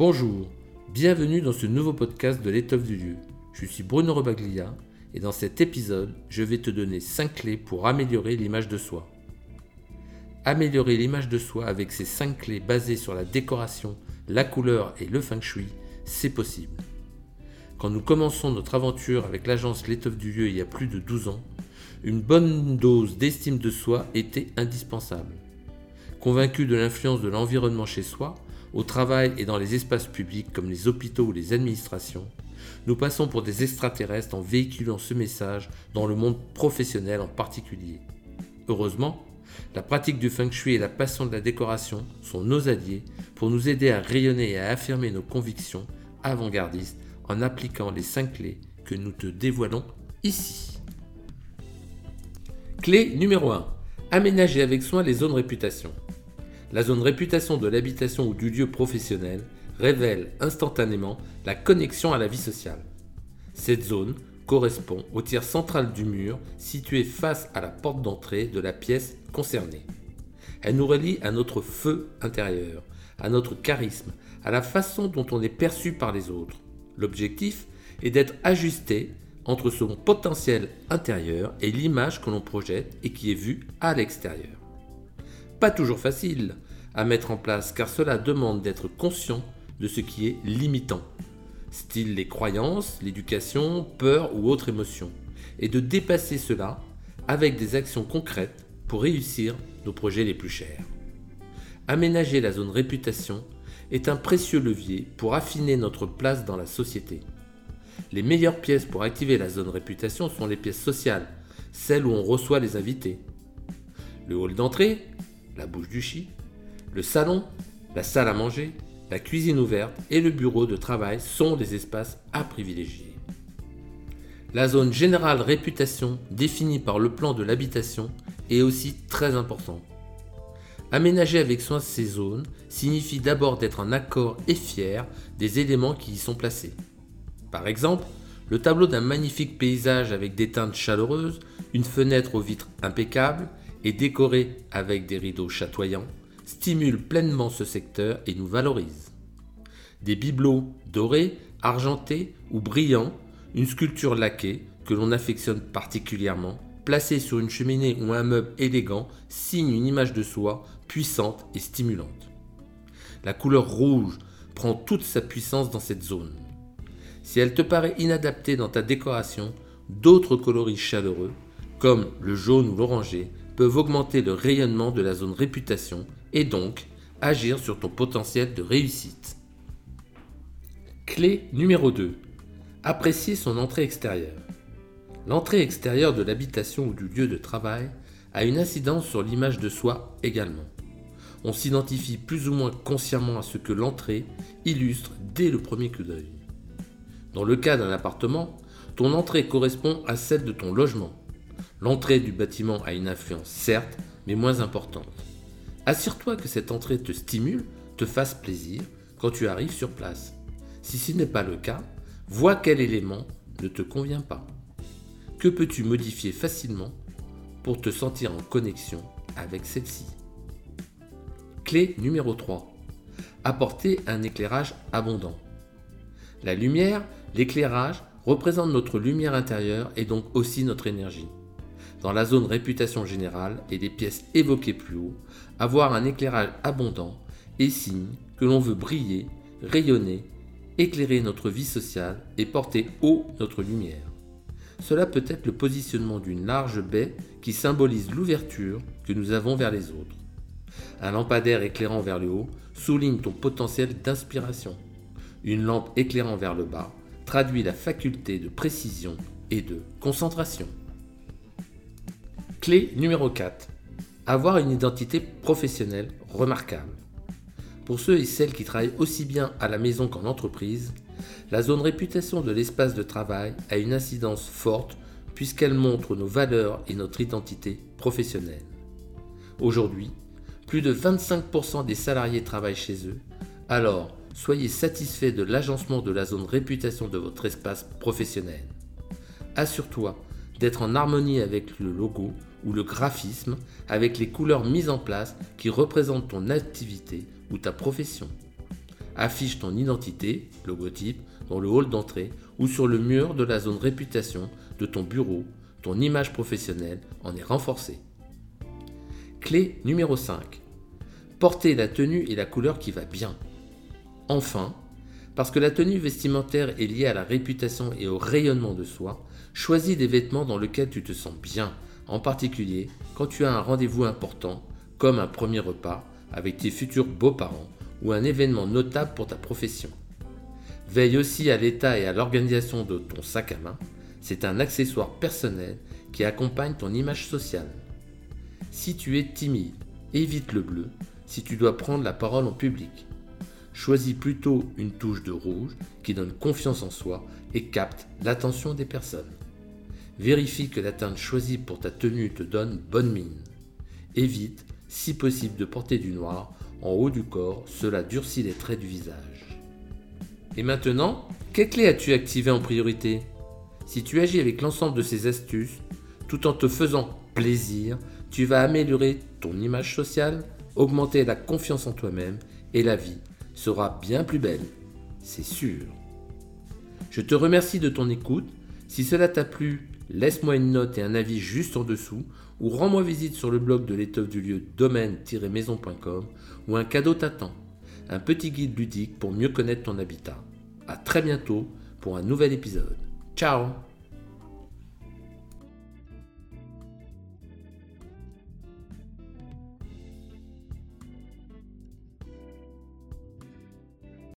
Bonjour, bienvenue dans ce nouveau podcast de l'étoffe du lieu. Je suis Bruno Robaglia et dans cet épisode, je vais te donner 5 clés pour améliorer l'image de soi. Améliorer l'image de soi avec ces 5 clés basées sur la décoration, la couleur et le feng shui, c'est possible. Quand nous commençons notre aventure avec l'agence L'étoffe du lieu il y a plus de 12 ans, une bonne dose d'estime de soi était indispensable. Convaincu de l'influence de l'environnement chez soi, au travail et dans les espaces publics comme les hôpitaux ou les administrations, nous passons pour des extraterrestres en véhiculant ce message dans le monde professionnel en particulier. Heureusement, la pratique du feng shui et la passion de la décoration sont nos alliés pour nous aider à rayonner et à affirmer nos convictions avant-gardistes en appliquant les 5 clés que nous te dévoilons ici. Clé numéro 1. Aménager avec soin les zones réputation. La zone réputation de l'habitation ou du lieu professionnel révèle instantanément la connexion à la vie sociale. Cette zone correspond au tiers central du mur situé face à la porte d'entrée de la pièce concernée. Elle nous relie à notre feu intérieur, à notre charisme, à la façon dont on est perçu par les autres. L'objectif est d'être ajusté entre son potentiel intérieur et l'image que l'on projette et qui est vue à l'extérieur. Pas toujours facile à mettre en place car cela demande d'être conscient de ce qui est limitant, style les croyances, l'éducation, peur ou autres émotions, et de dépasser cela avec des actions concrètes pour réussir nos projets les plus chers. Aménager la zone réputation est un précieux levier pour affiner notre place dans la société. Les meilleures pièces pour activer la zone réputation sont les pièces sociales, celles où on reçoit les invités. Le hall d'entrée, la bouche du chi, le salon, la salle à manger, la cuisine ouverte et le bureau de travail sont des espaces à privilégier. La zone générale réputation définie par le plan de l'habitation est aussi très importante. Aménager avec soin ces zones signifie d'abord d'être en accord et fier des éléments qui y sont placés. Par exemple, le tableau d'un magnifique paysage avec des teintes chaleureuses, une fenêtre aux vitres impeccables et décorée avec des rideaux chatoyants, stimule pleinement ce secteur et nous valorise. Des bibelots dorés, argentés ou brillants, une sculpture laquée que l'on affectionne particulièrement, placée sur une cheminée ou un meuble élégant, signe une image de soi puissante et stimulante. La couleur rouge prend toute sa puissance dans cette zone. Si elle te paraît inadaptée dans ta décoration, d'autres coloris chaleureux, comme le jaune ou l'oranger, augmenter le rayonnement de la zone réputation et donc agir sur ton potentiel de réussite. Clé numéro 2. Apprécier son entrée extérieure. L'entrée extérieure de l'habitation ou du lieu de travail a une incidence sur l'image de soi également on s'identifie plus ou moins consciemment à ce que l'entrée illustre dès le premier coup d'œil. Dans le cas d'un appartement, ton entrée correspond à celle de ton logement. L'entrée du bâtiment a une influence certes, mais moins importante. Assure-toi que cette entrée te stimule, te fasse plaisir quand tu arrives sur place. Si ce n'est pas le cas, vois quel élément ne te convient pas. Que peux-tu modifier facilement pour te sentir en connexion avec celle-ci? Clé numéro 3. Apporter un éclairage abondant. La lumière, l'éclairage, représentent notre lumière intérieure et donc aussi notre énergie. Dans la zone réputation générale et des pièces évoquées plus haut, avoir un éclairage abondant est signe que l'on veut briller, rayonner, éclairer notre vie sociale et porter haut notre lumière. Cela peut être le positionnement d'une large baie qui symbolise l'ouverture que nous avons vers les autres. Un lampadaire éclairant vers le haut souligne ton potentiel d'inspiration. Une lampe éclairant vers le bas traduit la faculté de précision et de concentration. Clé numéro 4. Avoir une identité professionnelle remarquable. Pour ceux et celles qui travaillent aussi bien à la maison qu'en entreprise, la zone réputation de l'espace de travail a une incidence forte puisqu'elle montre nos valeurs et notre identité professionnelle. Aujourd'hui, plus de 25% des salariés travaillent chez eux. Alors, soyez satisfait de l'agencement de la zone réputation de votre espace professionnel. Assure-toi d'être en harmonie avec le logo ou le graphisme, avec les couleurs mises en place qui représentent ton activité ou ta profession. Affiche ton identité, logotype, dans le hall d'entrée ou sur le mur de la zone réputation de ton bureau. Ton image professionnelle en est renforcée. Clé numéro 5. Porter la tenue et la couleur qui va bien. Enfin, parce que la tenue vestimentaire est liée à la réputation et au rayonnement de soi, choisis des vêtements dans lesquels tu te sens bien, en particulier quand tu as un rendez-vous important, comme un premier repas avec tes futurs beaux-parents ou un événement notable pour ta profession. Veille aussi à l'état et à l'organisation de ton sac à main, c'est un accessoire personnel qui accompagne ton image sociale. Si tu es timide, évite le bleu si tu dois prendre la parole en public. Choisis plutôt une touche de rouge qui donne confiance en soi et capte l'attention des personnes. Vérifie que la teinte choisie pour ta tenue te donne bonne mine. Évite, si possible, de porter du noir en haut du corps, cela durcit les traits du visage. Et maintenant, quelle clé as-tu activé en priorité? Si tu agis avec l'ensemble de ces astuces, tout en te faisant plaisir, tu vas améliorer ton image sociale, augmenter la confiance en toi-même et la vie sera bien plus belle, c'est sûr. Je te remercie de ton écoute. Si cela t'a plu, laisse-moi une note et un avis juste en dessous ou rends-moi visite sur le blog de l'étoffe du lieu domaine-maison.com où un cadeau t'attend, un petit guide ludique pour mieux connaître ton habitat. A très bientôt pour un nouvel épisode. Ciao